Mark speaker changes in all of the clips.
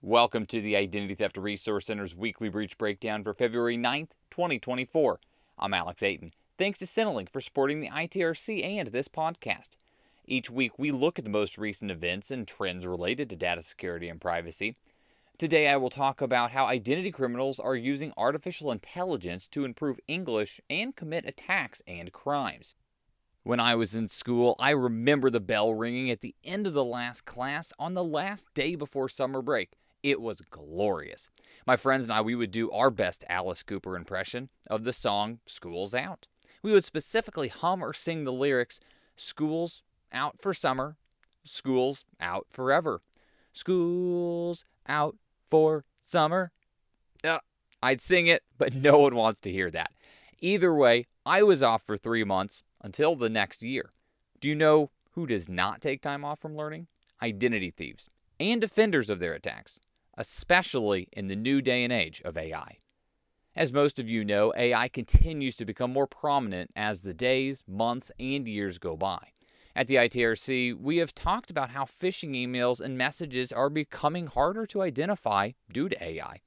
Speaker 1: Welcome to the Identity Theft Resource Center's weekly breach breakdown for February 9th, 2024. I'm Alex Achten. Thanks to Sentilink for supporting the ITRC and this podcast. Each week, we look at the most recent events and trends related to data security and privacy. Today, I will talk about how identity criminals are using artificial intelligence to improve English and commit attacks and crimes. When I was in school, I remember the bell ringing at the end of the last class on the last day before summer break. It was glorious. My friends and I, we would do our best Alice Cooper impression of the song School's Out. We would specifically hum or sing the lyrics School's out for summer, school's out forever. School's out for summer. Uh, I'd sing it, but no one wants to hear that. Either way, I was off for three months until the next year. Do you know who does not take time off from learning? Identity thieves and defenders of their attacks, especially in the new day and age of AI. As most of you know, AI continues to become more prominent as the days, months, and years go by. At the ITRC, we have talked about how phishing emails and messages are becoming harder to identify due to AI.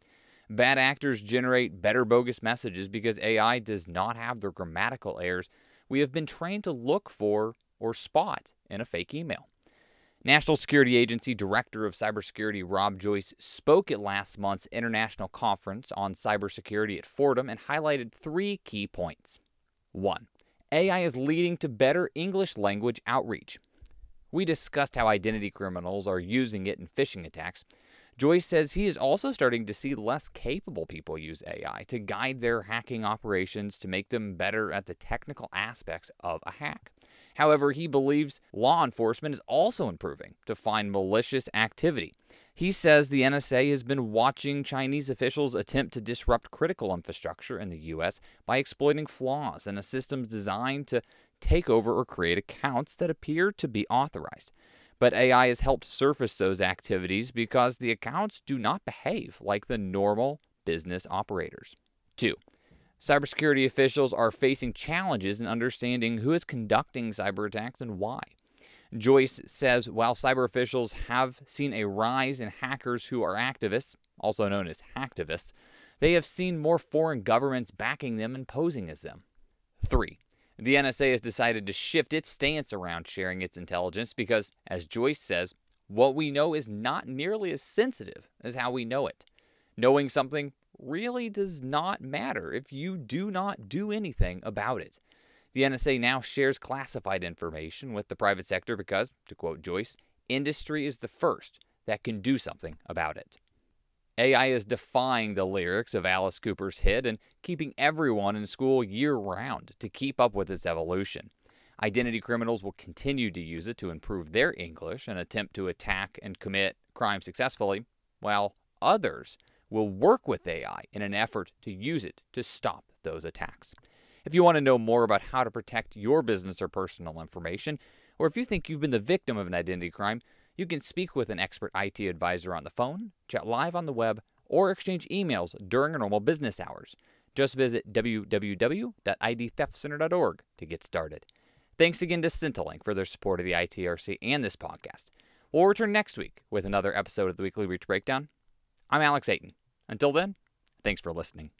Speaker 1: Bad actors generate better bogus messages because AI does not have the grammatical errors we have been trained to look for or spot in a fake email. National Security Agency Director of Cybersecurity Rob Joyce spoke at last month's international conference on cybersecurity at Fordham and highlighted three key points. 1. AI is leading to better English language outreach. We discussed how identity criminals are using it in phishing attacks. Joyce says he is also starting to see less capable people use AI to guide their hacking operations to make them better at the technical aspects of a hack. However, he believes law enforcement is also improving to find malicious activity. He says the NSA has been watching Chinese officials attempt to disrupt critical infrastructure in the U.S. by exploiting flaws in a system designed to take over or create accounts that appear to be authorized but AI has helped surface those activities because the accounts do not behave like the normal business operators. 2. Cybersecurity officials are facing challenges in understanding who is conducting cyber attacks and why. Joyce says while cyber officials have seen a rise in hackers who are activists, also known as hacktivists, they have seen more foreign governments backing them and posing as them. 3. The NSA has decided to shift its stance around sharing its intelligence because, as Joyce says, what we know is not nearly as sensitive as how we know it. Knowing something really does not matter if you do not do anything about it. The NSA now shares classified information with the private sector because, to quote Joyce, industry is the first that can do something about it. AI is defying the lyrics of Alice Cooper's hit and keeping everyone in school year round to keep up with its evolution. Identity criminals will continue to use it to improve their English and attempt to attack and commit crime successfully, while others will work with AI in an effort to use it to stop those attacks. If you want to know more about how to protect your business or personal information, or if you think you've been the victim of an identity crime, you can speak with an expert IT advisor on the phone, chat live on the web, or exchange emails during normal business hours. Just visit www.idtheftcenter.org to get started. Thanks again to Sentilink for their support of the ITRC and this podcast. We'll return next week with another episode of the Weekly Breach Breakdown. I'm Alex Achten. Until then, thanks for listening.